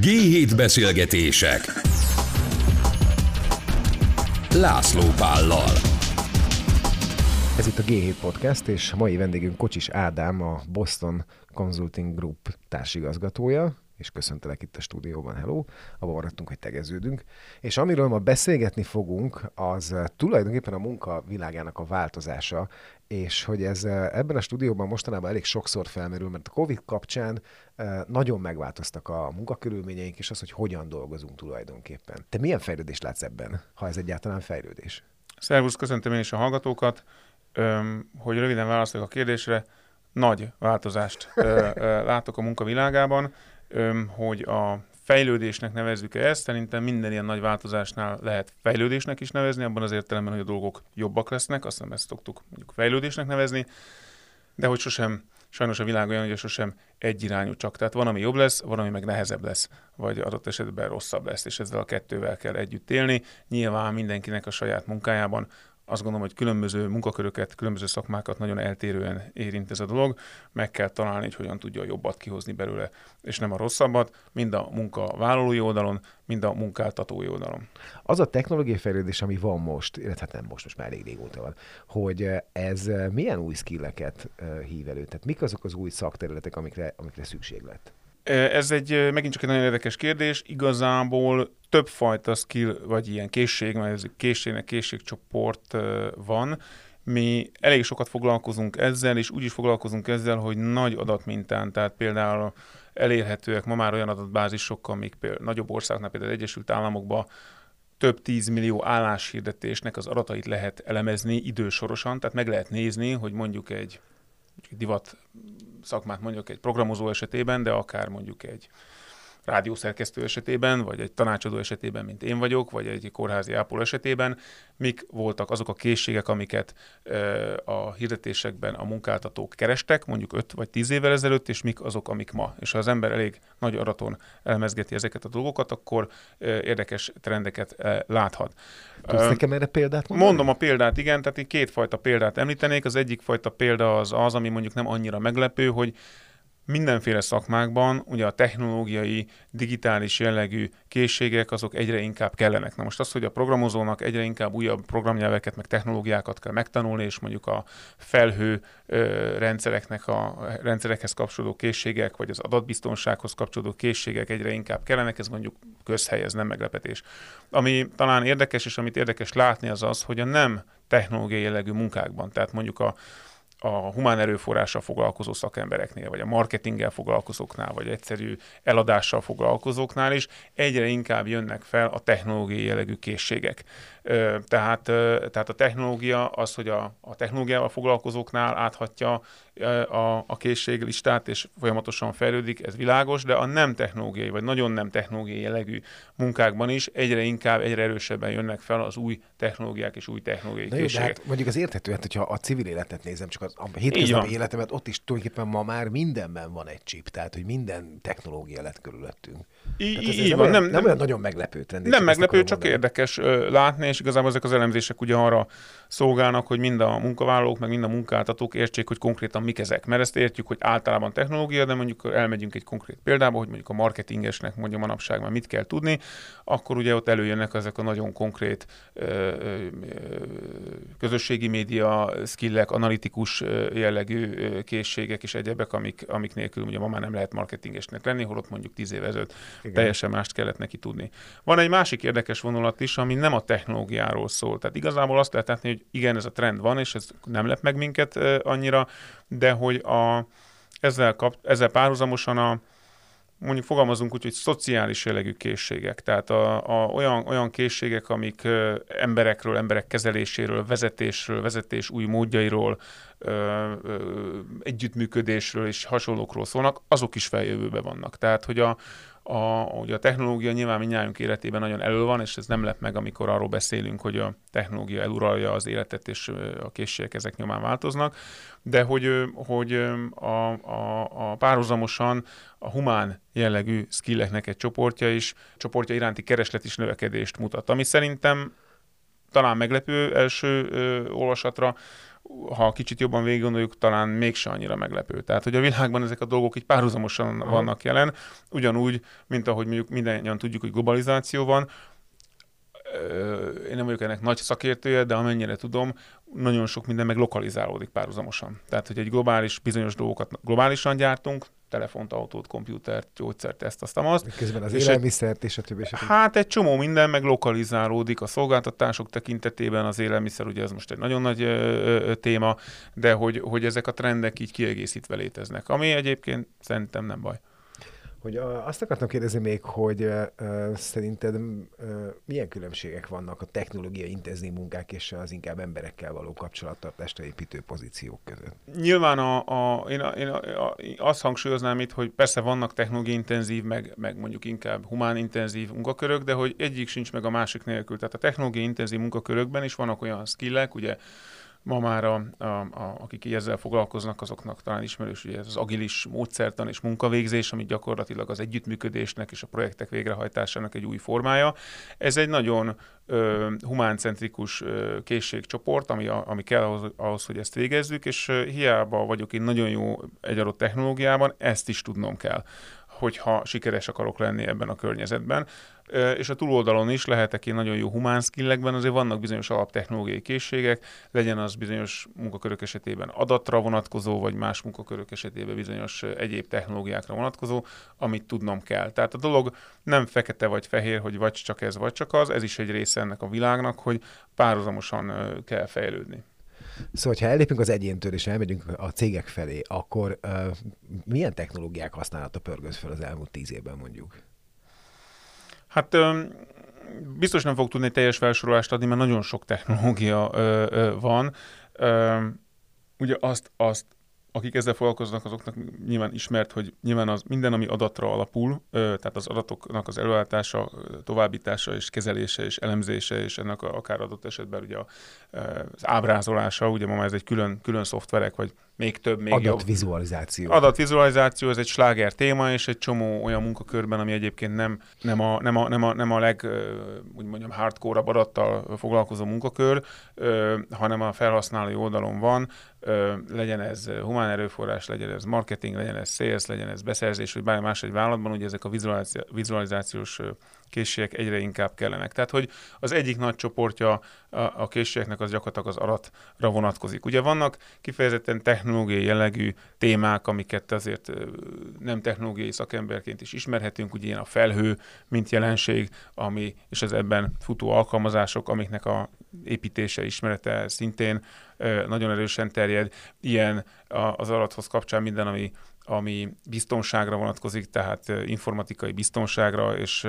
G7 beszélgetések. László Pállal. Ez itt a G7 Podcast, és mai vendégünk Kocsis Ádám, a Boston Consulting Group társigazgatója és köszöntelek itt a stúdióban, hello, abban maradtunk, hogy tegeződünk. És amiről ma beszélgetni fogunk, az tulajdonképpen a munka világának a változása, és hogy ez ebben a stúdióban mostanában elég sokszor felmerül, mert a Covid kapcsán nagyon megváltoztak a munkakörülményeink, és az, hogy hogyan dolgozunk tulajdonképpen. Te milyen fejlődést látsz ebben, ha ez egyáltalán fejlődés? Szervusz, köszöntöm én is a hallgatókat. Öm, hogy röviden válaszoljak a kérdésre, nagy változást ö, ö, látok a munkavilágában hogy a fejlődésnek nevezzük-e ezt, szerintem minden ilyen nagy változásnál lehet fejlődésnek is nevezni, abban az értelemben, hogy a dolgok jobbak lesznek, azt nem ezt szoktuk mondjuk fejlődésnek nevezni, de hogy sosem, sajnos a világ olyan, hogy sosem egyirányú csak. Tehát van, ami jobb lesz, van, ami meg nehezebb lesz, vagy adott esetben rosszabb lesz, és ezzel a kettővel kell együtt élni. Nyilván mindenkinek a saját munkájában azt gondolom, hogy különböző munkaköröket, különböző szakmákat nagyon eltérően érint ez a dolog. Meg kell találni, hogy hogyan tudja a jobbat kihozni belőle, és nem a rosszabbat, mind a munkavállalói oldalon, mind a munkáltatói oldalon. Az a technológiai fejlődés, ami van most, illetve hát nem most, most már elég régóta van, hogy ez milyen új skilleket eh, hív elő? Tehát mik azok az új szakterületek, amikre, amikre szükség lett? Ez egy megint csak egy nagyon érdekes kérdés. Igazából többfajta skill, vagy ilyen készség, mert ez készségnek készségcsoport van. Mi elég sokat foglalkozunk ezzel, és úgy is foglalkozunk ezzel, hogy nagy adatmintán, tehát például elérhetőek ma már olyan adatbázisok, amik például nagyobb országoknál, például az Egyesült Államokban több tízmillió álláshirdetésnek az adatait lehet elemezni idősorosan, tehát meg lehet nézni, hogy mondjuk egy divat szakmát mondjuk egy programozó esetében, de akár mondjuk egy rádiószerkesztő esetében, vagy egy tanácsadó esetében, mint én vagyok, vagy egy kórházi ápoló esetében, mik voltak azok a készségek, amiket a hirdetésekben a munkáltatók kerestek, mondjuk 5 vagy 10 évvel ezelőtt, és mik azok, amik ma. És ha az ember elég nagy araton elmezgeti ezeket a dolgokat, akkor érdekes trendeket láthat. Tudsz nekem erre példát mondani? Mondom a példát, igen, tehát én kétfajta példát említenék. Az egyik fajta példa az az, ami mondjuk nem annyira meglepő, hogy mindenféle szakmákban ugye a technológiai, digitális jellegű készségek azok egyre inkább kellenek. Na most az, hogy a programozónak egyre inkább újabb programnyelveket, meg technológiákat kell megtanulni, és mondjuk a felhő ö, rendszereknek a rendszerekhez kapcsolódó készségek, vagy az adatbiztonsághoz kapcsolódó készségek egyre inkább kellenek, ez mondjuk közhely, ez nem meglepetés. Ami talán érdekes, és amit érdekes látni, az az, hogy a nem technológiai jellegű munkákban, tehát mondjuk a a humán erőforrással foglalkozó szakembereknél, vagy a marketinggel foglalkozóknál, vagy egyszerű eladással foglalkozóknál is egyre inkább jönnek fel a technológiai jellegű készségek. Tehát, tehát a technológia az, hogy a, a technológiával foglalkozóknál áthatja a, a készséglistát, és folyamatosan fejlődik, ez világos, de a nem technológiai, vagy nagyon nem technológiai jellegű munkákban is egyre inkább, egyre erősebben jönnek fel az új technológiák és új technológiai de készségek. Jó, de hát mondjuk az érthető, hát, hogyha a civil életet nézem, csak az, a hétköznapi életemet, ott is tulajdonképpen ma már mindenben van egy chip, tehát hogy minden technológia lett körülöttünk. I- tehát ez így nem, van, olyan, nem, nem, olyan nagyon meglepő trend. Nem meglepő, csak mondani. érdekes látni, és igazából ezek az elemzések ugye arra szolgálnak, hogy mind a munkavállalók, meg mind a munkáltatók értsék, hogy konkrétan mik ezek. Mert ezt értjük, hogy általában technológia, de mondjuk elmegyünk egy konkrét példába, hogy mondjuk a marketingesnek mondja manapság már mit kell tudni, akkor ugye ott előjönnek ezek a nagyon konkrét ö, ö, közösségi média skillek, analitikus jellegű készségek és egyebek, amik, amik nélkül ugye ma már nem lehet marketingesnek lenni, holott mondjuk tíz év ezelőtt teljesen mást kellett neki tudni. Van egy másik érdekes vonulat is, ami nem a technológiáról szól. Tehát igazából azt lehet látni, hogy igen, ez a trend van, és ez nem lep meg minket annyira, de hogy a, ezzel, kap, ezzel párhuzamosan a, mondjuk fogalmazunk úgy, hogy szociális jellegű készségek, tehát a, a, olyan, olyan készségek, amik ö, emberekről, emberek kezeléséről, vezetésről, vezetés új módjairól, ö, ö, együttműködésről és hasonlókról szólnak, azok is feljövőbe vannak. Tehát, hogy a, a, ugye a technológia nyilván mindnyájunk életében nagyon elő van, és ez nem lep meg, amikor arról beszélünk, hogy a technológia eluralja az életet, és a készségek ezek nyomán változnak, de hogy, hogy a, a, a párhuzamosan a humán jellegű skilleknek egy csoportja is, csoportja iránti kereslet is növekedést mutat, ami szerintem talán meglepő első ö, olvasatra, ha kicsit jobban végig gondoljuk, talán mégse annyira meglepő. Tehát, hogy a világban ezek a dolgok így párhuzamosan Aha. vannak jelen, ugyanúgy, mint ahogy mondjuk mindannyian tudjuk, hogy globalizáció van, én nem vagyok ennek nagy szakértője, de amennyire tudom, nagyon sok minden meg lokalizálódik párhuzamosan. Tehát, hogy egy globális, bizonyos dolgokat globálisan gyártunk, telefont, autót, komputert, gyógyszert, ezt, azt, azt. Közben az és élelmiszert és a többi. És a többi. Hát egy csomó minden meg lokalizálódik a szolgáltatások tekintetében, az élelmiszer, ugye ez most egy nagyon nagy ö, ö, téma, de hogy, hogy ezek a trendek így kiegészítve léteznek, ami egyébként szerintem nem baj. Hogy azt akartam kérdezni még, hogy szerinted milyen különbségek vannak a technológiai intenzív munkák és az inkább emberekkel való kapcsolattartásra építő pozíciók között? Nyilván a, a, én, a, én a, a, azt hangsúlyoznám itt, hogy persze vannak technológiai intenzív, meg, meg mondjuk inkább humán intenzív munkakörök, de hogy egyik sincs meg a másik nélkül. Tehát a technológiai intenzív munkakörökben is vannak olyan skillek, ugye Ma már a, a, a, akik ezzel foglalkoznak, azoknak talán ismerős ugye ez az agilis módszertan és munkavégzés, ami gyakorlatilag az együttműködésnek és a projektek végrehajtásának egy új formája. Ez egy nagyon ö, humáncentrikus ö, készségcsoport, ami, a, ami kell ahhoz, ahhoz, hogy ezt végezzük, és ö, hiába vagyok én nagyon jó egy adott technológiában, ezt is tudnom kell hogyha sikeres akarok lenni ebben a környezetben. És a túloldalon is lehetek én nagyon jó humán skillekben, azért vannak bizonyos alaptechnológiai készségek, legyen az bizonyos munkakörök esetében adatra vonatkozó, vagy más munkakörök esetében bizonyos egyéb technológiákra vonatkozó, amit tudnom kell. Tehát a dolog nem fekete vagy fehér, hogy vagy csak ez, vagy csak az, ez is egy része ennek a világnak, hogy párhuzamosan kell fejlődni. Szóval, ha ellépünk az egyéntől és elmegyünk a cégek felé, akkor uh, milyen technológiák használata pörgött fel az elmúlt tíz évben mondjuk? Hát um, biztos nem fog tudni teljes felsorolást adni, mert nagyon sok technológia ö, ö, van. Ö, ugye azt, azt akik ezzel foglalkoznak, azoknak nyilván ismert, hogy nyilván az minden, ami adatra alapul, tehát az adatoknak az előállítása, továbbítása és kezelése és elemzése, és ennek a, akár adott esetben ugye az ábrázolása, ugye ma már ez egy külön, külön szoftverek, vagy még több, még Adatvizualizáció. Adatvizualizáció, ez egy sláger téma, és egy csomó olyan munkakörben, ami egyébként nem, nem, a, nem, a, nem, a, nem a leg, úgy mondjam, hardcore adattal foglalkozó munkakör, hanem a felhasználói oldalon van, legyen ez humán erőforrás, legyen ez marketing, legyen ez sales, legyen ez beszerzés, vagy bármi más egy vállalatban, ugye ezek a vizualizációs készségek egyre inkább kellenek. Tehát, hogy az egyik nagy csoportja a, készségeknek az gyakorlatilag az aratra vonatkozik. Ugye vannak kifejezetten technológiai jellegű témák, amiket azért nem technológiai szakemberként is ismerhetünk, ugye ilyen a felhő, mint jelenség, ami, és az ebben futó alkalmazások, amiknek a építése, ismerete szintén nagyon erősen terjed. Ilyen az adathoz kapcsán minden, ami ami biztonságra vonatkozik, tehát informatikai biztonságra és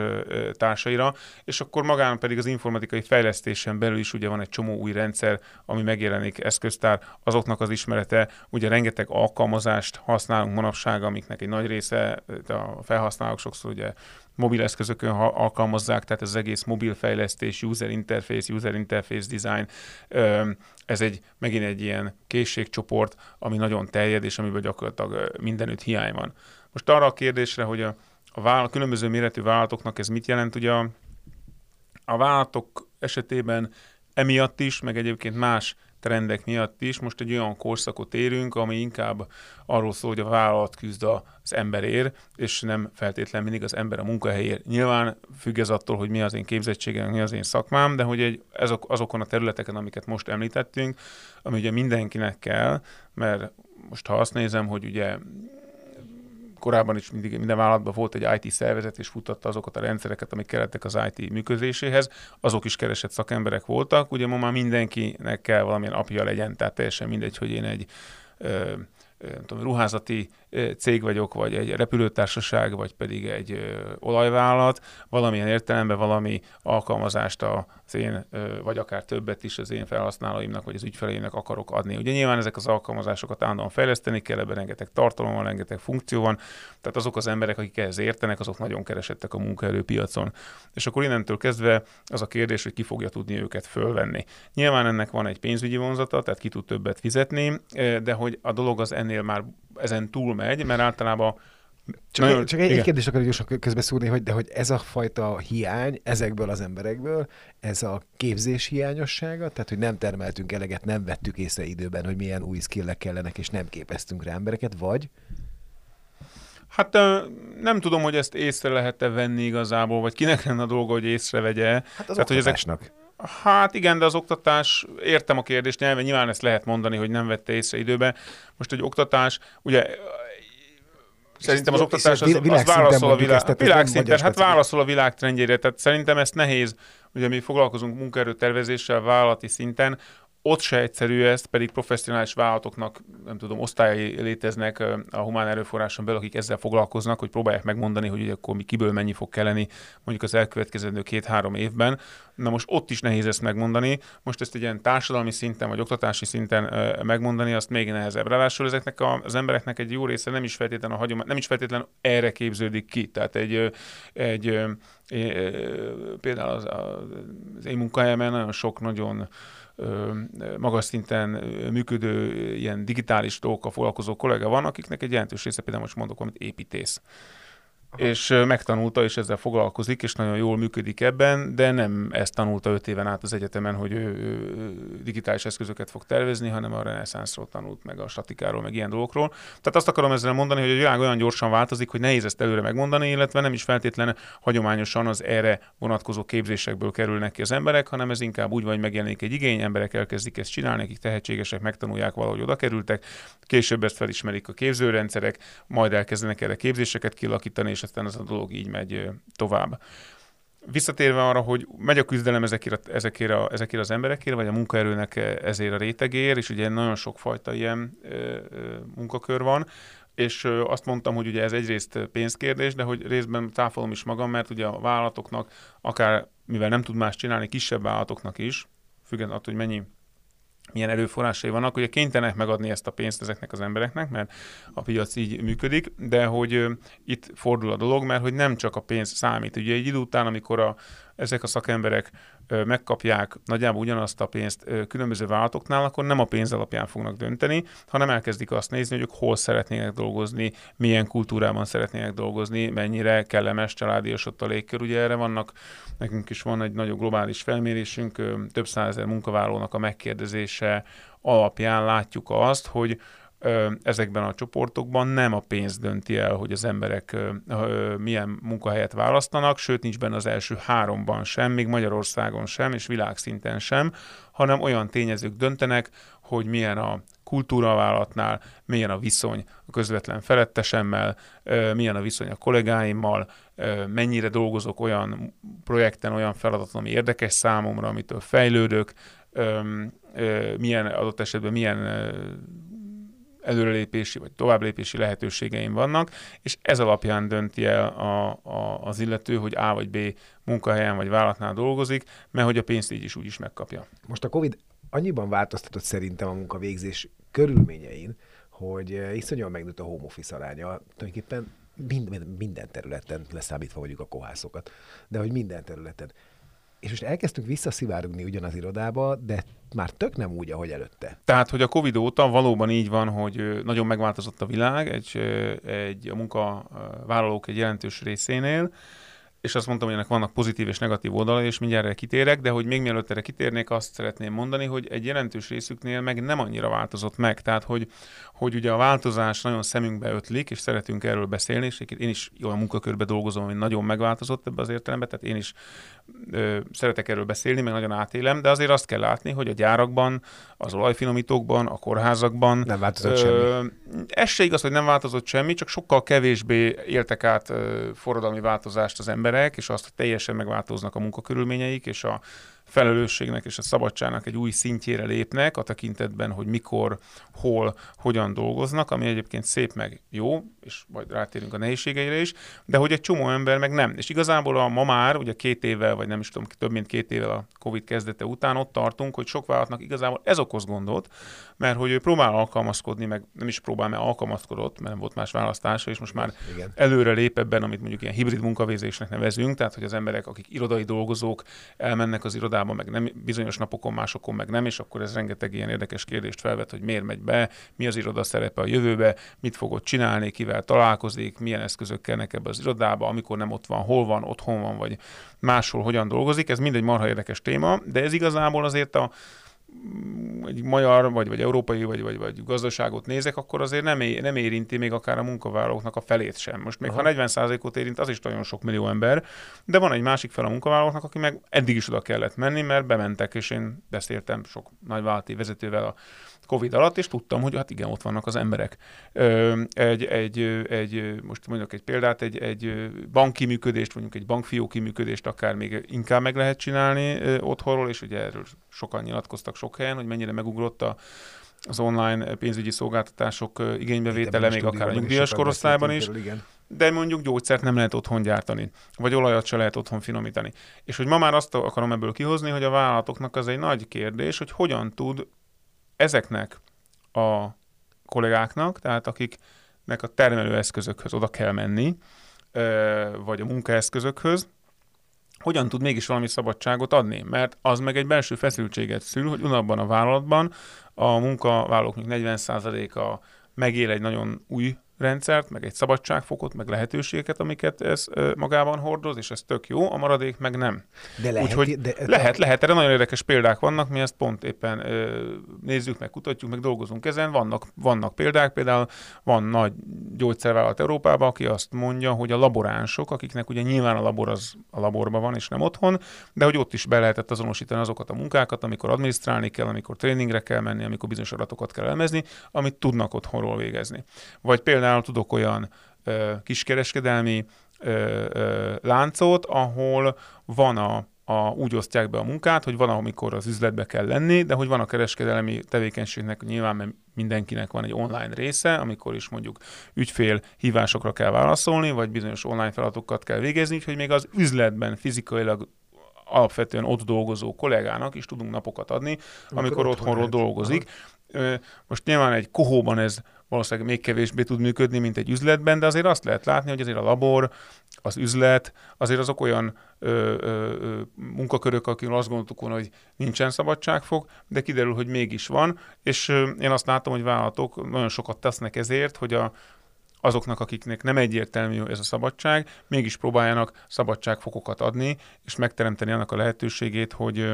társaira, és akkor magán pedig az informatikai fejlesztésen belül is ugye van egy csomó új rendszer, ami megjelenik eszköztár, azoknak az ismerete, ugye rengeteg alkalmazást használunk manapság, amiknek egy nagy része, a felhasználók sokszor ugye mobileszközökön alkalmazzák, tehát az egész mobilfejlesztés, user interface, user interface design, ez egy megint egy ilyen készségcsoport, ami nagyon terjed, és amiből gyakorlatilag mindenütt hiány van. Most arra a kérdésre, hogy a, a, vállalat, a különböző méretű vállalatoknak ez mit jelent, ugye a, a vállalatok esetében emiatt is, meg egyébként más trendek miatt is most egy olyan korszakot érünk, ami inkább arról szól, hogy a vállalat küzd az emberért, és nem feltétlen mindig az ember a munkahelyért. Nyilván függ ez attól, hogy mi az én képzettségem, mi az én szakmám, de hogy egy, azok, azokon a területeken, amiket most említettünk, ami ugye mindenkinek kell, mert most ha azt nézem, hogy ugye korábban is mindig minden vállalatban volt egy IT szervezet, és futatta azokat a rendszereket, amik kellettek az IT működéséhez, azok is keresett szakemberek voltak. Ugye ma már mindenkinek kell valamilyen apja legyen, tehát teljesen mindegy, hogy én egy ö, nem tudom, ruházati cég vagyok, vagy egy repülőtársaság, vagy pedig egy olajvállalat, valamilyen értelemben valami alkalmazást az én, vagy akár többet is az én felhasználóimnak, vagy az ügyfeleimnek akarok adni. Ugye nyilván ezek az alkalmazásokat állandóan fejleszteni kell, ebben rengeteg tartalom van, rengeteg funkció van, tehát azok az emberek, akik ehhez értenek, azok nagyon keresettek a munkaerőpiacon. És akkor innentől kezdve az a kérdés, hogy ki fogja tudni őket fölvenni. Nyilván ennek van egy pénzügyi vonzata, tehát ki tud többet fizetni, de hogy a dolog az ennél már ezen túl megy, mert általában Csak, Nagyon- csak egy, egy kérdést akarok gyorsan közbeszúrni, hogy, de hogy ez a fajta hiány ezekből az emberekből, ez a képzés hiányossága, tehát hogy nem termeltünk eleget, nem vettük észre időben, hogy milyen új skillek kellenek, és nem képeztünk rá embereket, vagy Hát nem tudom, hogy ezt észre lehet-e venni igazából, vagy kinek lenne a dolga, hogy észrevegye. hát az Tehát, hogy ezek-. Hát igen, de az oktatás, értem a kérdést, nyilván, nyilván ezt lehet mondani, hogy nem vette észre időben. Most egy oktatás, ugye szerintem az oktatás az, az válaszol a világ, világszinten, hát válaszol a világ trendjére, tehát szerintem ezt nehéz, ugye mi foglalkozunk munkaerőtervezéssel vállalati szinten, ott se egyszerű ez, pedig professzionális vállalatoknak, nem tudom, osztályai léteznek a humán erőforráson belül, akik ezzel foglalkoznak, hogy próbálják megmondani, hogy akkor mi kiből mennyi fog kelleni mondjuk az elkövetkezendő két-három évben. Na most ott is nehéz ezt megmondani. Most ezt egy ilyen társadalmi szinten vagy oktatási szinten megmondani, azt még nehezebb. Ráadásul ezeknek a, az embereknek egy jó része nem is feltétlen a hagyomány, nem is feltétlen erre képződik ki. Tehát egy, egy ö, például az, az én munkahelyemen nagyon sok nagyon magas szinten működő ilyen digitális dolgokkal foglalkozó kollega van, akiknek egy jelentős része például most mondok valamit építész. És megtanulta, és ezzel foglalkozik, és nagyon jól működik ebben, de nem ezt tanulta öt éven át az egyetemen, hogy ő digitális eszközöket fog tervezni, hanem a reneszánszról tanult, meg a statikáról, meg ilyen dolgokról. Tehát azt akarom ezzel mondani, hogy a világ olyan gyorsan változik, hogy nehéz ezt előre megmondani, illetve nem is feltétlenül hagyományosan az erre vonatkozó képzésekből kerülnek ki az emberek, hanem ez inkább úgy van, hogy megjelenik egy igény, emberek elkezdik ezt csinálni, akik tehetségesek, megtanulják valahogy oda kerültek, később ezt felismerik a képzőrendszerek, majd elkezdenek erre képzéseket kilakítani, és aztán ez a dolog így megy tovább. Visszatérve arra, hogy megy a küzdelem ezekért, ezekért, a, ezekért az emberekért, vagy a munkaerőnek ezért a rétegéért, és ugye nagyon sokfajta ilyen ö, ö, munkakör van, és azt mondtam, hogy ugye ez egyrészt pénzkérdés, de hogy részben táfolom is magam, mert ugye a vállalatoknak, akár mivel nem tud más csinálni, kisebb vállalatoknak is, függetlenül attól, hogy mennyi milyen erőforrásai vannak, ugye kénytelenek megadni ezt a pénzt ezeknek az embereknek, mert a piac így működik, de hogy itt fordul a dolog, mert hogy nem csak a pénz számít. Ugye egy idő után, amikor a, ezek a szakemberek megkapják nagyjából ugyanazt a pénzt különböző vállalatoknál, akkor nem a pénz alapján fognak dönteni, hanem elkezdik azt nézni, hogy ők hol szeretnének dolgozni, milyen kultúrában szeretnének dolgozni, mennyire kellemes, családias ott a légkör. Ugye erre vannak, nekünk is van egy nagyobb globális felmérésünk, több százezer munkavállalónak a megkérdezése alapján látjuk azt, hogy ezekben a csoportokban nem a pénz dönti el, hogy az emberek milyen munkahelyet választanak, sőt nincs benne az első háromban sem, még Magyarországon sem, és világszinten sem, hanem olyan tényezők döntenek, hogy milyen a kultúra a vállalatnál, milyen a viszony a közvetlen felettesemmel, milyen a viszony a kollégáimmal, mennyire dolgozok olyan projekten, olyan feladaton, ami érdekes számomra, amitől fejlődök, milyen adott esetben milyen előrelépési vagy továbblépési lehetőségeim vannak, és ez alapján dönti el a, a, az illető, hogy A vagy B munkahelyen vagy vállalatnál dolgozik, mert hogy a pénzt így is úgy is megkapja. Most a Covid annyiban változtatott szerintem a munkavégzés körülményein, hogy eh, iszonyúan megnőtt a home office aránya. Tulajdonképpen minden, minden területen, leszámítva mondjuk a kohászokat, de hogy minden területen. És most elkezdtünk visszaszivárogni ugyanaz irodába, de már tök nem úgy, ahogy előtte. Tehát, hogy a Covid óta valóban így van, hogy nagyon megváltozott a világ egy, egy a munkavállalók egy jelentős részénél, és azt mondtam, hogy ennek vannak pozitív és negatív oldalai, és mindjárt erre kitérek, de hogy még mielőtt erre kitérnék, azt szeretném mondani, hogy egy jelentős részüknél meg nem annyira változott meg. Tehát, hogy, hogy ugye a változás nagyon szemünkbe ötlik, és szeretünk erről beszélni, és én is olyan munkakörbe dolgozom, ami nagyon megváltozott ebbe az értelemben, tehát én is ö, szeretek erről beszélni, meg nagyon átélem, de azért azt kell látni, hogy a gyárakban, az olajfinomítókban, a kórházakban Nem változott semmi. Ez se igaz, hogy nem változott semmi, csak sokkal kevésbé éltek át ö, forradalmi változást az emberek, és azt, teljesen megváltoznak a munkakörülményeik, és a felelősségnek és a szabadságnak egy új szintjére lépnek a tekintetben, hogy mikor, hol, hogyan dolgoznak, ami egyébként szép meg jó, és majd rátérünk a nehézségeire is, de hogy egy csomó ember meg nem. És igazából a ma már, ugye két évvel, vagy nem is tudom, több mint két évvel a Covid kezdete után ott tartunk, hogy sok vállalatnak igazából ez okoz gondot, mert hogy ő próbál alkalmazkodni, meg nem is próbál, mert alkalmazkodott, mert nem volt más választása, és most már Igen. előre lép ebben, amit mondjuk ilyen hibrid munkavégzésnek nevezünk, tehát hogy az emberek, akik irodai dolgozók, elmennek az irodába, irodában, meg nem, bizonyos napokon, másokon meg nem, és akkor ez rengeteg ilyen érdekes kérdést felvet, hogy miért megy be, mi az iroda szerepe a jövőbe, mit fogod csinálni, kivel találkozik, milyen eszközök kellnek ebbe az irodába, amikor nem ott van, hol van, otthon van, vagy máshol hogyan dolgozik. Ez mind egy marha érdekes téma, de ez igazából azért a, egy magyar, vagy, vagy európai, vagy, vagy, vagy gazdaságot nézek, akkor azért nem, é, nem érinti még akár a munkavállalóknak a felét sem. Most még Aha. ha 40%-ot érint, az is nagyon sok millió ember, de van egy másik fel a munkavállalóknak, aki meg eddig is oda kellett menni, mert bementek, és én beszéltem sok nagyvállalati vezetővel a Covid alatt, és tudtam, hogy hát igen, ott vannak az emberek. Egy, egy, egy most mondjuk egy példát, egy, egy banki működést, mondjuk egy bankfióki működést akár még inkább meg lehet csinálni otthonról, és ugye erről sokan nyilatkoztak sok helyen, hogy mennyire megugrott a, az online pénzügyi szolgáltatások igénybevétele, még akár a nyugdíjas korosztályban is. Igen. De mondjuk gyógyszert nem lehet otthon gyártani, vagy olajat se lehet otthon finomítani. És hogy ma már azt akarom ebből kihozni, hogy a vállalatoknak az egy nagy kérdés, hogy hogyan tud ezeknek a kollégáknak, tehát akiknek a termelőeszközökhöz oda kell menni, vagy a munkaeszközökhöz, hogyan tud mégis valami szabadságot adni? Mert az meg egy belső feszültséget szül, hogy unabban a vállalatban a munkavállalók 40%-a megél egy nagyon új rendszert, meg egy szabadságfokot, meg lehetőségeket, amiket ez magában hordoz, és ez tök jó, a maradék meg nem. De lehet, Úgyhogy de, lehet, lehet, erre nagyon érdekes példák vannak, mi ezt pont éppen nézzük, meg kutatjuk, meg dolgozunk ezen, vannak, vannak példák, például van nagy gyógyszervállalat Európában, aki azt mondja, hogy a laboránsok, akiknek ugye nyilván a labor az a laborban van, és nem otthon, de hogy ott is be lehetett azonosítani azokat a munkákat, amikor adminisztrálni kell, amikor tréningre kell menni, amikor bizonyos adatokat kell elmezni, amit tudnak otthonról végezni. Vagy például például tudok olyan ö, kiskereskedelmi ö, ö, láncot, ahol van a, a, úgy osztják be a munkát, hogy van, amikor az üzletbe kell lenni, de hogy van a kereskedelmi tevékenységnek nyilván mert mindenkinek van egy online része, amikor is mondjuk ügyfél hívásokra kell válaszolni, vagy bizonyos online feladatokat kell végezni, úgyhogy még az üzletben fizikailag alapvetően ott dolgozó kollégának is tudunk napokat adni, amikor, amikor otthonról dolgozik. Aha. Most nyilván egy kohóban ez valószínűleg még kevésbé tud működni, mint egy üzletben, de azért azt lehet látni, hogy azért a labor, az üzlet, azért azok olyan ö, ö, munkakörök, akik azt gondoltuk volna, hogy nincsen szabadságfog, de kiderül, hogy mégis van, és én azt látom, hogy vállalatok nagyon sokat tesznek ezért, hogy a, azoknak, akiknek nem egyértelmű ez a szabadság, mégis próbáljanak szabadságfokokat adni, és megteremteni annak a lehetőségét, hogy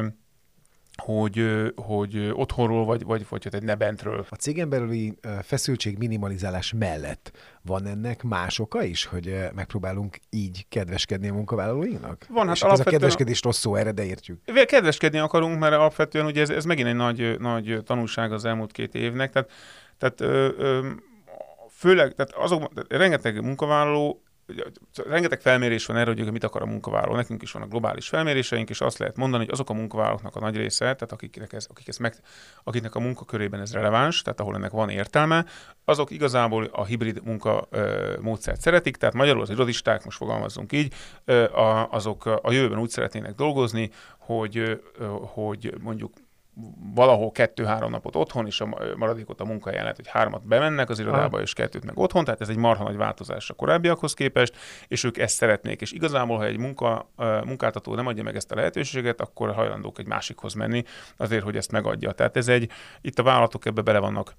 hogy, hogy otthonról, vagy, vagy, vagy egy nebentről. A cégen belüli feszültség minimalizálás mellett van ennek más oka is, hogy megpróbálunk így kedveskedni a munkavállalóinknak? Van, hát És ez a kedveskedés rossz szó, erre, de értjük. Kedveskedni akarunk, mert alapvetően ugye ez, ez megint egy nagy, nagy tanulság az elmúlt két évnek, tehát, tehát ö, ö, főleg, tehát azok, tehát rengeteg munkavállaló rengeteg felmérés van erre, hogy mit akar a munkavállaló. Nekünk is vannak globális felméréseink, és azt lehet mondani, hogy azok a munkavállalóknak a nagy része, tehát akiknek, ez, akik ezt meg, akiknek a munkakörében ez releváns, tehát ahol ennek van értelme, azok igazából a hibrid munka módszert szeretik, tehát magyarul az irodisták, most fogalmazzunk így, a, azok a jövőben úgy szeretnének dolgozni, hogy, hogy mondjuk valahol kettő-három napot otthon, és a maradékot a munkahelyen lehet, hogy hármat bemennek az irodába, és kettőt meg otthon, tehát ez egy marha nagy változás a korábbiakhoz képest, és ők ezt szeretnék. És igazából, ha egy munka, munkáltató nem adja meg ezt a lehetőséget, akkor hajlandók egy másikhoz menni azért, hogy ezt megadja. Tehát ez egy, itt a vállalatok ebbe bele vannak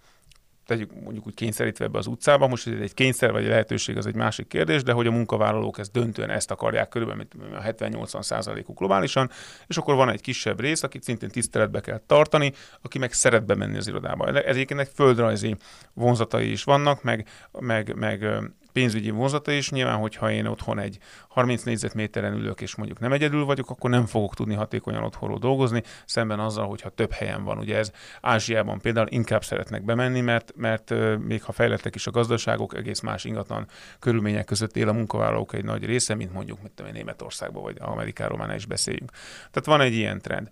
tegyük mondjuk úgy kényszerítve ebbe az utcába, most ez egy kényszer vagy lehetőség, az egy másik kérdés, de hogy a munkavállalók ezt döntően ezt akarják körülbelül, mint a 70-80 százalékuk globálisan, és akkor van egy kisebb rész, akit szintén tiszteletbe kell tartani, aki meg szeret bemenni az irodába. Ez egyébként földrajzi vonzatai is vannak, meg, meg, meg pénzügyi vonzata is. Nyilván, hogyha én otthon egy 30 négyzetméteren ülök, és mondjuk nem egyedül vagyok, akkor nem fogok tudni hatékonyan otthonról dolgozni, szemben azzal, hogyha több helyen van. Ugye ez Ázsiában például inkább szeretnek bemenni, mert, mert még ha fejlettek is a gazdaságok, egész más ingatlan körülmények között él a munkavállalók egy nagy része, mint mondjuk mit tudom, Németországban vagy Amerikáról már is beszéljünk. Tehát van egy ilyen trend.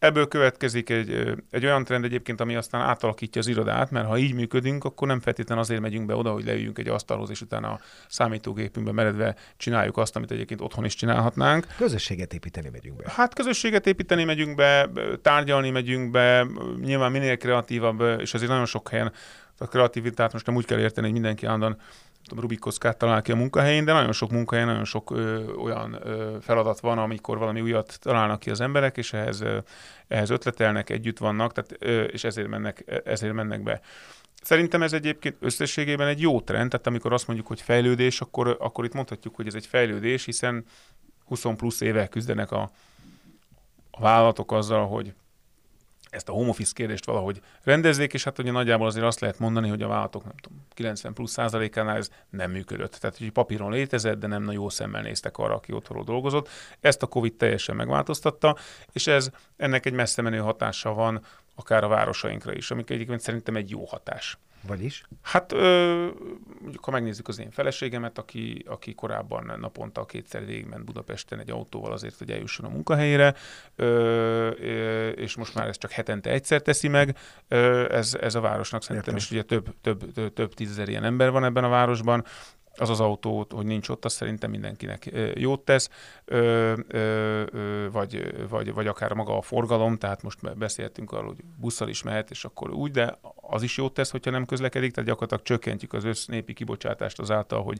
Ebből következik egy, egy olyan trend egyébként, ami aztán átalakítja az irodát, mert ha így működünk, akkor nem feltétlenül azért megyünk be oda, hogy leüljünk egy asztalhoz, és utána a számítógépünkbe meredve csináljuk azt, amit egyébként otthon is csinálhatnánk. Közösséget építeni megyünk be. Hát közösséget építeni megyünk be, tárgyalni megyünk be, nyilván minél kreatívabb, és azért nagyon sok helyen a kreativitát most nem úgy kell érteni, hogy mindenki állandóan tudom, Rubik kockát talál ki a munkahelyén, de nagyon sok munkahelyen, nagyon sok ö, olyan ö, feladat van, amikor valami újat találnak ki az emberek, és ehhez, ö, ehhez ötletelnek, együtt vannak, tehát, ö, és ezért mennek, ezért mennek be. Szerintem ez egyébként összességében egy jó trend, tehát amikor azt mondjuk, hogy fejlődés, akkor, akkor itt mondhatjuk, hogy ez egy fejlődés, hiszen 20 plusz éve küzdenek a, a vállalatok azzal, hogy ezt a home office kérdést valahogy rendezzék, és hát ugye nagyjából azért azt lehet mondani, hogy a vállalatok nem tudom, 90 plusz százalékánál ez nem működött. Tehát, hogy papíron létezett, de nem nagyon jó szemmel néztek arra, aki otthonról dolgozott. Ezt a Covid teljesen megváltoztatta, és ez ennek egy messze menő hatása van akár a városainkra is, amik egyébként szerintem egy jó hatás. Vagyis? Hát ö, mondjuk, ha megnézzük az én feleségemet, aki, aki korábban naponta kétszer végigment Budapesten egy autóval azért, hogy eljusson a munkahelyére, ö, és most már ezt csak hetente egyszer teszi meg, ö, ez, ez a városnak szerintem, Értem. és ugye több, több, több, több tízezer ilyen ember van ebben a városban, az az autó, hogy nincs ott, az szerintem mindenkinek jót tesz, vagy, vagy, vagy akár maga a forgalom, tehát most beszéltünk arról, hogy busszal is mehet, és akkor úgy, de az is jót tesz, hogyha nem közlekedik, tehát gyakorlatilag csökkentjük az össznépi kibocsátást azáltal, hogy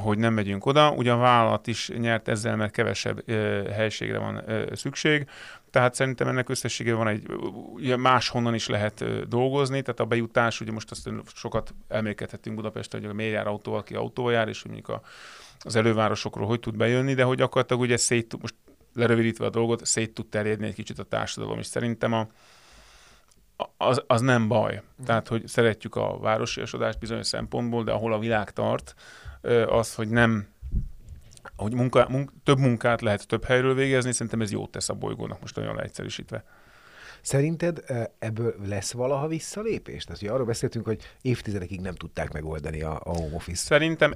hogy nem megyünk oda. Ugyan vállalat is nyert ezzel, mert kevesebb ö, helységre van ö, szükség, tehát szerintem ennek összességében van egy, ugye máshonnan is lehet ö, dolgozni, tehát a bejutás, ugye most azt sokat elmélkedhetünk Budapesten, hogy a miért jár autó, aki autóval jár, és mondjuk a, az elővárosokról hogy tud bejönni, de hogy gyakorlatilag ugye szét, most lerövidítve a dolgot, szét tud terjedni egy kicsit a társadalom, és szerintem a, az, az nem baj. Tehát, hogy szeretjük a városiasodást bizonyos szempontból, de ahol a világ tart, az, hogy nem hogy munka, munk, több munkát lehet több helyről végezni, szerintem ez jót tesz a bolygónak, most olyan leegyszerűsítve. Szerinted ebből lesz valaha visszalépés? Tehát, hogy arról beszéltünk, hogy évtizedekig nem tudták megoldani a, a home office. Szerintem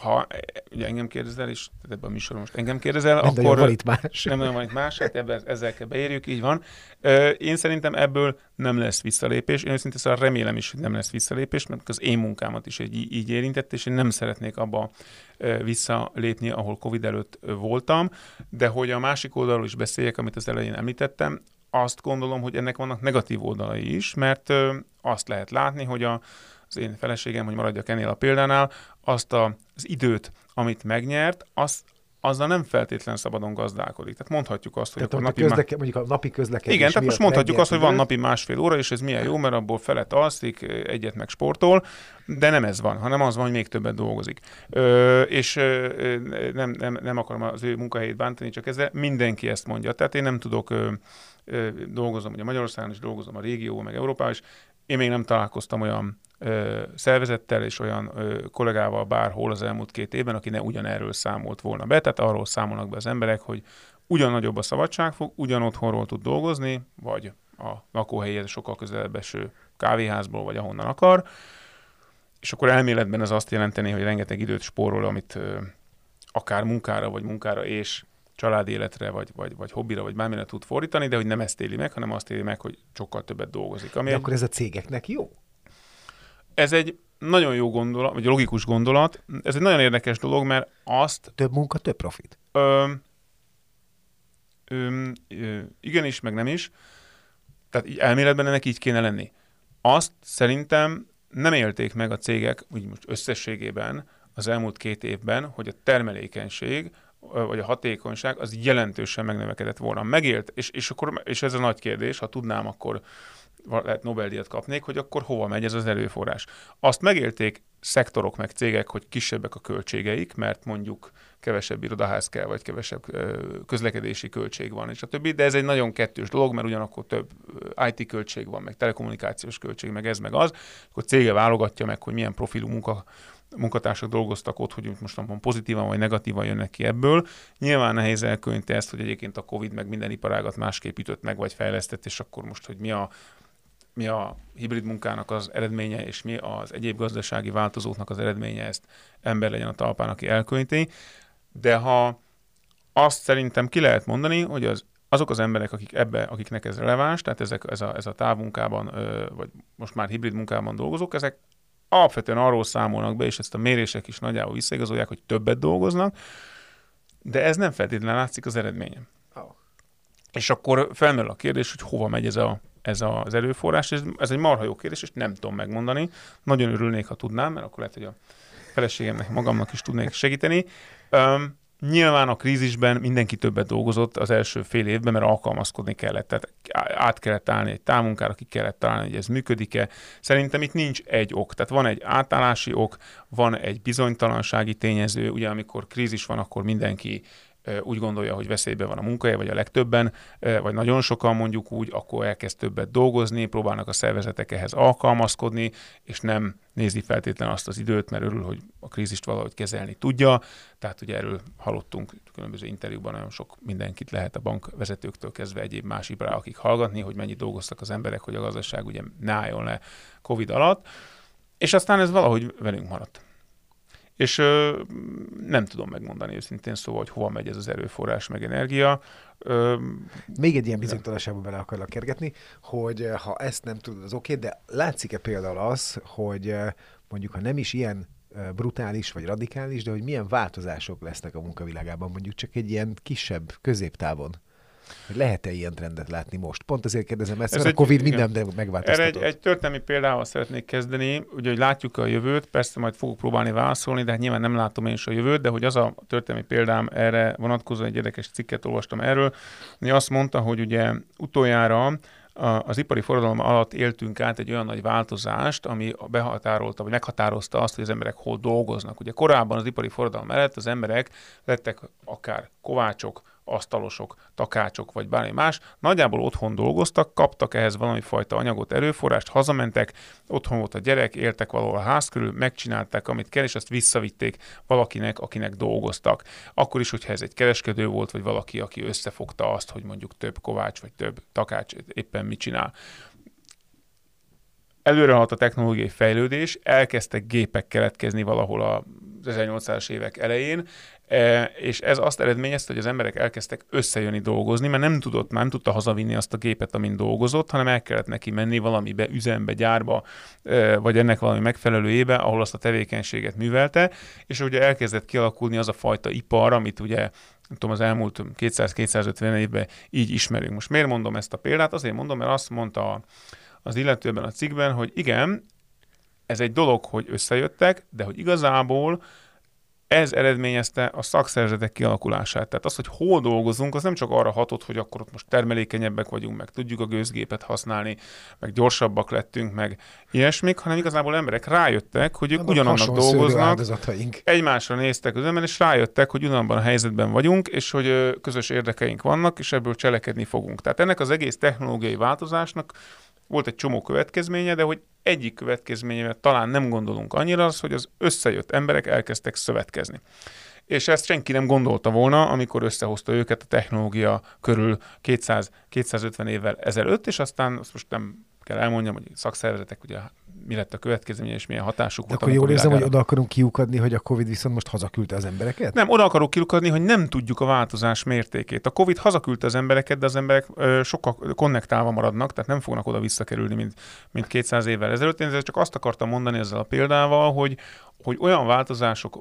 ha ugye engem kérdezel, és ebben a műsorban most engem kérdezel, nem akkor... van itt más. Nem nagyon van itt más, hát ebben, ezzel kell beérjük, így van. Én szerintem ebből nem lesz visszalépés. Én őszintén szóval remélem is, hogy nem lesz visszalépés, mert az én munkámat is egy, így érintett, és én nem szeretnék abba visszalépni, ahol Covid előtt voltam, de hogy a másik oldalról is beszéljek, amit az elején említettem, azt gondolom, hogy ennek vannak negatív oldalai is, mert azt lehet látni, hogy a, az én feleségem, hogy maradjak ennél a példánál, azt a, az időt, amit megnyert, azt, azzal nem feltétlen szabadon gazdálkodik. Tehát mondhatjuk azt, hogy Tehát a napi közleke, mondjuk a napi közlekedés Igen, tehát most mondhatjuk azt, hogy van napi másfél óra, és ez milyen jó, mert abból felet alszik, egyet meg sportol, de nem ez van, hanem az van, hogy még többet dolgozik. Ö, és ö, nem, nem, nem akarom az ő munkahelyét bántani, csak ezzel mindenki ezt mondja. Tehát én nem tudok, ö, ö, dolgozom ugye Magyarországon is, dolgozom a régió, meg Európában is, én még nem találkoztam olyan ö, szervezettel és olyan ö, kollégával bárhol az elmúlt két évben, aki ne ugyanerről számolt volna be. Tehát arról számolnak be az emberek, hogy ugyanagyobb a szabadságfog, ugyan otthonról tud dolgozni, vagy a lakóhelyhez sokkal közelebb eső kávéházból, vagy ahonnan akar. És akkor elméletben ez azt jelenteni, hogy rengeteg időt spórol, amit ö, akár munkára, vagy munkára és családi életre, vagy, vagy, vagy hobbira, vagy bármire tud fordítani, de hogy nem ezt éli meg, hanem azt éli meg, hogy sokkal többet dolgozik. Ami de egy... akkor ez a cégeknek jó? Ez egy nagyon jó gondolat, vagy logikus gondolat. Ez egy nagyon érdekes dolog, mert azt... Több munka, több profit. Ö, ö, ö, igenis, meg nem is. Tehát így elméletben ennek így kéne lenni. Azt szerintem nem élték meg a cégek, úgy most összességében az elmúlt két évben, hogy a termelékenység vagy a hatékonyság az jelentősen megnövekedett volna. Megélt, és, és, akkor, és ez a nagy kérdés, ha tudnám, akkor lehet Nobel-díjat kapnék, hogy akkor hova megy ez az előforrás. Azt megélték szektorok meg cégek, hogy kisebbek a költségeik, mert mondjuk kevesebb irodaház kell, vagy kevesebb közlekedési költség van, és a többi, de ez egy nagyon kettős dolog, mert ugyanakkor több IT költség van, meg telekommunikációs költség, meg ez, meg az, akkor cége válogatja meg, hogy milyen profilú munka munkatársak dolgoztak ott, hogy most nem pozitívan vagy negatívan jönnek ki ebből. Nyilván nehéz elkönyvni ezt, hogy egyébként a Covid meg minden iparágat másképp ütött meg, vagy fejlesztett, és akkor most, hogy mi a mi a hibrid munkának az eredménye, és mi az egyéb gazdasági változóknak az eredménye, ezt ember legyen a talpán, aki elkönyvti. De ha azt szerintem ki lehet mondani, hogy az, azok az emberek, akik ebbe, akiknek ez releváns, tehát ezek, ez, a, ez a távmunkában, vagy most már hibrid munkában dolgozók, ezek alapvetően arról számolnak be, és ezt a mérések is nagyjából visszaigazolják, hogy többet dolgoznak, de ez nem feltétlenül látszik az eredményem. Oh. És akkor felmerül a kérdés, hogy hova megy ez a ez az erőforrás. Ez, ez egy marha jó kérdés, és nem tudom megmondani. Nagyon örülnék, ha tudnám, mert akkor lehet, hogy a feleségemnek, magamnak is tudnék segíteni. Um, Nyilván a krízisben mindenki többet dolgozott az első fél évben, mert alkalmazkodni kellett. Tehát át kellett állni egy távmunkára, ki kellett találni, hogy ez működik-e. Szerintem itt nincs egy ok. Tehát van egy átállási ok, van egy bizonytalansági tényező. Ugye amikor krízis van, akkor mindenki úgy gondolja, hogy veszélyben van a munkahelye, vagy a legtöbben, vagy nagyon sokan mondjuk úgy, akkor elkezd többet dolgozni, próbálnak a szervezetek ehhez alkalmazkodni, és nem nézi feltétlen azt az időt, mert örül, hogy a krízist valahogy kezelni tudja. Tehát ugye erről hallottunk különböző interjúban, nagyon sok mindenkit lehet a bankvezetőktől kezdve egyéb más ipará, akik hallgatni, hogy mennyit dolgoztak az emberek, hogy a gazdaság ugye ne álljon le Covid alatt. És aztán ez valahogy velünk maradt. És ö, nem tudom megmondani őszintén szóval, hogy hova megy ez az erőforrás, meg energia. Ö, Még egy ilyen bizonytalanságba bele akarlak kergetni, hogy ha ezt nem tudod, az oké, okay, de látszik-e például az, hogy mondjuk, ha nem is ilyen brutális vagy radikális, de hogy milyen változások lesznek a munkavilágában, mondjuk csak egy ilyen kisebb, középtávon? Lehet-e ilyen trendet látni most? Pont azért kérdezem ezt, Ez mert egy, a Covid igen. minden megváltoztatott. Erre egy, egy történelmi példával szeretnék kezdeni, ugye, hogy látjuk a jövőt, persze majd fogok próbálni válaszolni, de hát nyilván nem látom én is a jövőt, de hogy az a történelmi példám erre vonatkozó egy érdekes cikket olvastam erről, hogy azt mondta, hogy ugye utoljára az ipari forradalom alatt éltünk át egy olyan nagy változást, ami behatárolta, vagy meghatározta azt, hogy az emberek hol dolgoznak. Ugye korábban az ipari forradalom mellett az emberek lettek akár kovácsok, asztalosok, takácsok vagy bármi más, nagyjából otthon dolgoztak, kaptak ehhez valami fajta anyagot, erőforrást, hazamentek, otthon volt a gyerek, éltek valahol a ház körül, megcsinálták, amit kell, és azt visszavitték valakinek, akinek dolgoztak. Akkor is, hogyha ez egy kereskedő volt, vagy valaki, aki összefogta azt, hogy mondjuk több kovács, vagy több takács éppen mit csinál. Előre a technológiai fejlődés, elkezdtek gépek keletkezni valahol a 1800-as évek elején, és ez azt eredményezte, hogy az emberek elkezdtek összejönni dolgozni, mert nem tudott, nem tudta hazavinni azt a gépet, amin dolgozott, hanem el kellett neki menni valamibe, üzembe, gyárba, e, vagy ennek valami megfelelőjébe, ahol azt a tevékenységet művelte, és ugye elkezdett kialakulni az a fajta ipar, amit ugye nem tudom, az elmúlt 200-250 évben így ismerünk. Most miért mondom ezt a példát? Azért mondom, mert azt mondta az illetőben a cikkben, hogy igen, ez egy dolog, hogy összejöttek, de hogy igazából ez eredményezte a szakszervezetek kialakulását. Tehát az, hogy hol dolgozunk, az nem csak arra hatott, hogy akkor ott most termelékenyebbek vagyunk, meg tudjuk a gőzgépet használni, meg gyorsabbak lettünk, meg ilyesmik, hanem igazából emberek rájöttek, hogy ők ugyanannak dolgoznak, egymásra néztek az ember, és rájöttek, hogy ugyanabban a helyzetben vagyunk, és hogy közös érdekeink vannak, és ebből cselekedni fogunk. Tehát ennek az egész technológiai változásnak volt egy csomó következménye, de hogy egyik következménye, talán nem gondolunk annyira, az, hogy az összejött emberek elkezdtek szövetkezni. És ezt senki nem gondolta volna, amikor összehozta őket a technológia körül 200-250 évvel ezelőtt, és aztán azt most nem kell elmondjam, hogy szakszervezetek ugye mi lett a következménye, és milyen hatásuk volt. Akkor jól érzem, hogy oda akarunk kiukadni, hogy a Covid viszont most hazaküldte az embereket? Nem, oda akarok kiukadni, hogy nem tudjuk a változás mértékét. A Covid hazaküldte az embereket, de az emberek ö, sokkal konnektálva maradnak, tehát nem fognak oda visszakerülni, mint, mint 200 évvel ezelőtt. Én csak azt akartam mondani ezzel a példával, hogy, hogy olyan változások,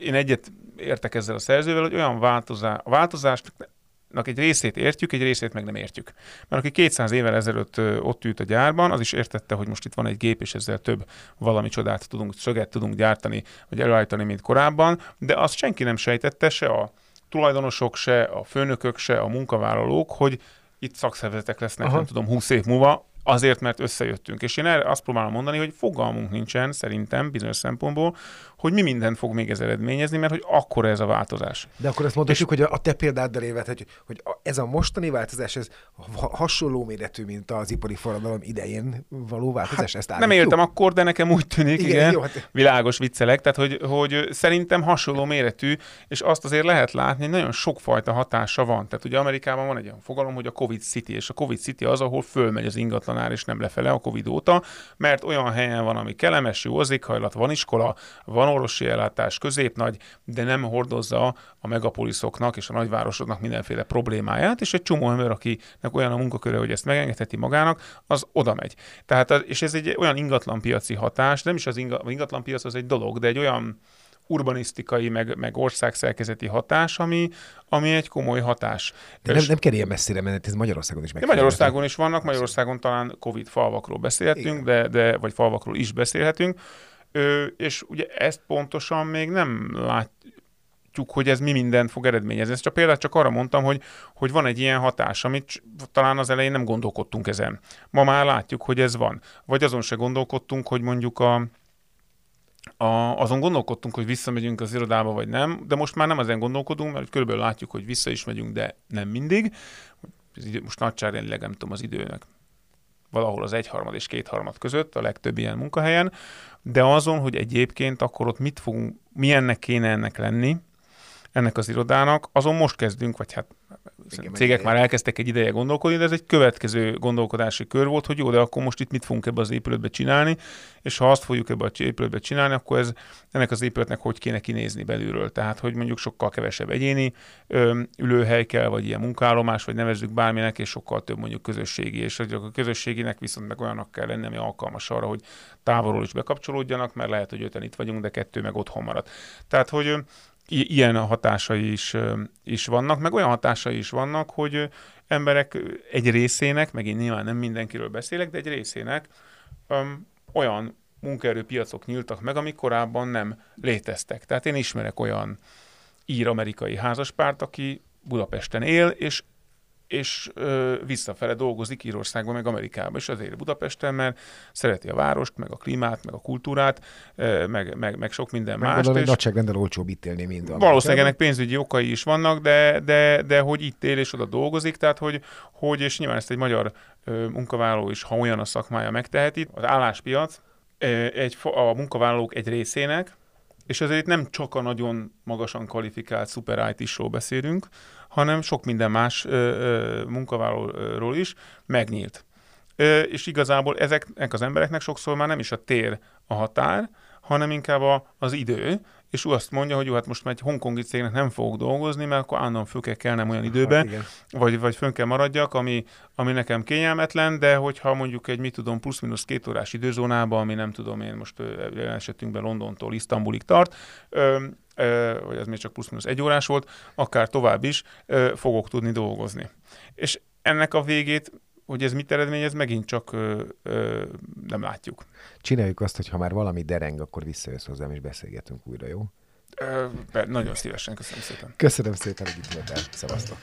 én egyet értek ezzel a szerzővel, hogy olyan változás, a változást egy részét értjük, egy részét meg nem értjük. Mert aki 200 évvel ezelőtt ott ült a gyárban, az is értette, hogy most itt van egy gép, és ezzel több valami csodát tudunk, szöget tudunk gyártani, vagy előállítani, mint korábban, de azt senki nem sejtette, se a tulajdonosok, se a főnökök, se a munkavállalók, hogy itt szakszervezetek lesznek, Aha. nem tudom, 20 év múlva, azért, mert összejöttünk. És én erre azt próbálom mondani, hogy fogalmunk nincsen, szerintem, bizonyos szempontból, hogy mi mindent fog még ez eredményezni, mert hogy akkor ez a változás. De akkor ezt mondhatjuk, és... hogy a te példáddal évet, hogy, hogy ez a mostani változás, ez hasonló méretű, mint az ipari forradalom idején való változás. Hát, ezt nem értem akkor, de nekem úgy tűnik, igen, igen jó, hát... világos viccelek, tehát hogy, hogy szerintem hasonló méretű, és azt azért lehet látni, hogy nagyon sokfajta hatása van. Tehát ugye Amerikában van egy olyan fogalom, hogy a Covid City, és a Covid City az, ahol fölmegy az ingatlanár, és nem lefele a Covid óta, mert olyan helyen van, ami kellemes, jó az éghajlat, van iskola, van orvosi ellátás középnagy, de nem hordozza a megapoliszoknak és a nagyvárosoknak mindenféle problémáját, és egy csomó ember, akinek olyan a munkaköre, hogy ezt megengedheti magának, az oda megy. Tehát, és ez egy olyan ingatlan piaci hatás, nem is az ingatlan piac az egy dolog, de egy olyan urbanisztikai, meg, meg országszerkezeti hatás, ami, ami egy komoly hatás. De nem, nem kell ilyen messzire menni, ez Magyarországon is meg. Magyarországon is vannak, Magyarországon talán Covid falvakról beszélhetünk, de, de, vagy falvakról is beszélhetünk, Ö, és ugye ezt pontosan még nem látjuk, hogy ez mi mindent fog eredményezni. Ezt csak például csak arra mondtam, hogy, hogy van egy ilyen hatás, amit talán az elején nem gondolkodtunk ezen. Ma már látjuk, hogy ez van. Vagy azon se gondolkodtunk, hogy mondjuk a, a, azon gondolkodtunk, hogy visszamegyünk az irodába, vagy nem, de most már nem ezen gondolkodunk, mert körülbelül látjuk, hogy vissza is megyünk, de nem mindig. Most nagyságrendileg nem tudom az időnek valahol az egyharmad és kétharmad között a legtöbb ilyen munkahelyen, de azon, hogy egyébként akkor ott mit fogunk, milyennek kéne ennek lenni, ennek az irodának, azon most kezdünk, vagy hát igen, cégek már elkezdtek egy ideje gondolkodni, de ez egy következő gondolkodási kör volt, hogy jó, de akkor most itt mit fogunk ebbe az épületbe csinálni, és ha azt fogjuk ebbe az épületbe csinálni, akkor ez ennek az épületnek hogy kéne kinézni belülről. Tehát, hogy mondjuk sokkal kevesebb egyéni ö, ülőhely kell, vagy ilyen munkállomás, vagy nevezzük bárminek, és sokkal több mondjuk közösségi, és a közösséginek viszont meg olyannak kell lenni, ami alkalmas arra, hogy távolról is bekapcsolódjanak, mert lehet, hogy öten itt vagyunk, de kettő meg otthon marad. Tehát, hogy ilyen hatásai is, is vannak, meg olyan hatásai is vannak, hogy emberek egy részének, megint nyilván nem mindenkiről beszélek, de egy részének um, olyan munkaerőpiacok nyíltak meg, amik korábban nem léteztek. Tehát én ismerek olyan ír-amerikai házaspárt, aki Budapesten él, és és ö, visszafele dolgozik Írországban, meg Amerikában, és azért Budapesten, mert szereti a várost, meg a klímát, meg a kultúrát, ö, meg, meg, meg sok minden meg mást. Meg nagyságrendel olcsóbb itt élni, mint Valószínűleg ennek pénzügyi okai is vannak, de, de, de hogy itt él és oda dolgozik, tehát hogy, hogy és nyilván ezt egy magyar ö, munkavállaló is, ha olyan a szakmája megteheti, az álláspiac egy, a munkavállalók egy részének, és ezért nem csak a nagyon magasan kvalifikált szuper IT-sról beszélünk, hanem sok minden más ö, ö, munkavállalóról is megnyílt. Ö, és igazából ezeknek az embereknek sokszor már nem is a tér a határ, hanem inkább a, az idő, és ő azt mondja, hogy jó, hát most már egy hongkongi cégnek nem fogok dolgozni, mert akkor állandóan föl kell kelnem olyan időbe, hát, vagy, vagy fönn kell maradjak, ami, ami nekem kényelmetlen, de hogyha mondjuk egy, mit tudom, plusz-minusz két órás időzónában, ami nem tudom én most esetünkben Londontól Isztambulig tart, ö, ö, vagy ez még csak plusz-minusz egy órás volt, akár tovább is ö, fogok tudni dolgozni. És ennek a végét hogy ez mit eredményez, megint csak ö, ö, nem látjuk. Csináljuk azt, hogy ha már valami dereng, akkor visszajössz hozzám, és beszélgetünk újra, jó? Ö, nagyon szívesen, köszönöm szépen. Köszönöm szépen, hogy itt voltál. Szevasztok.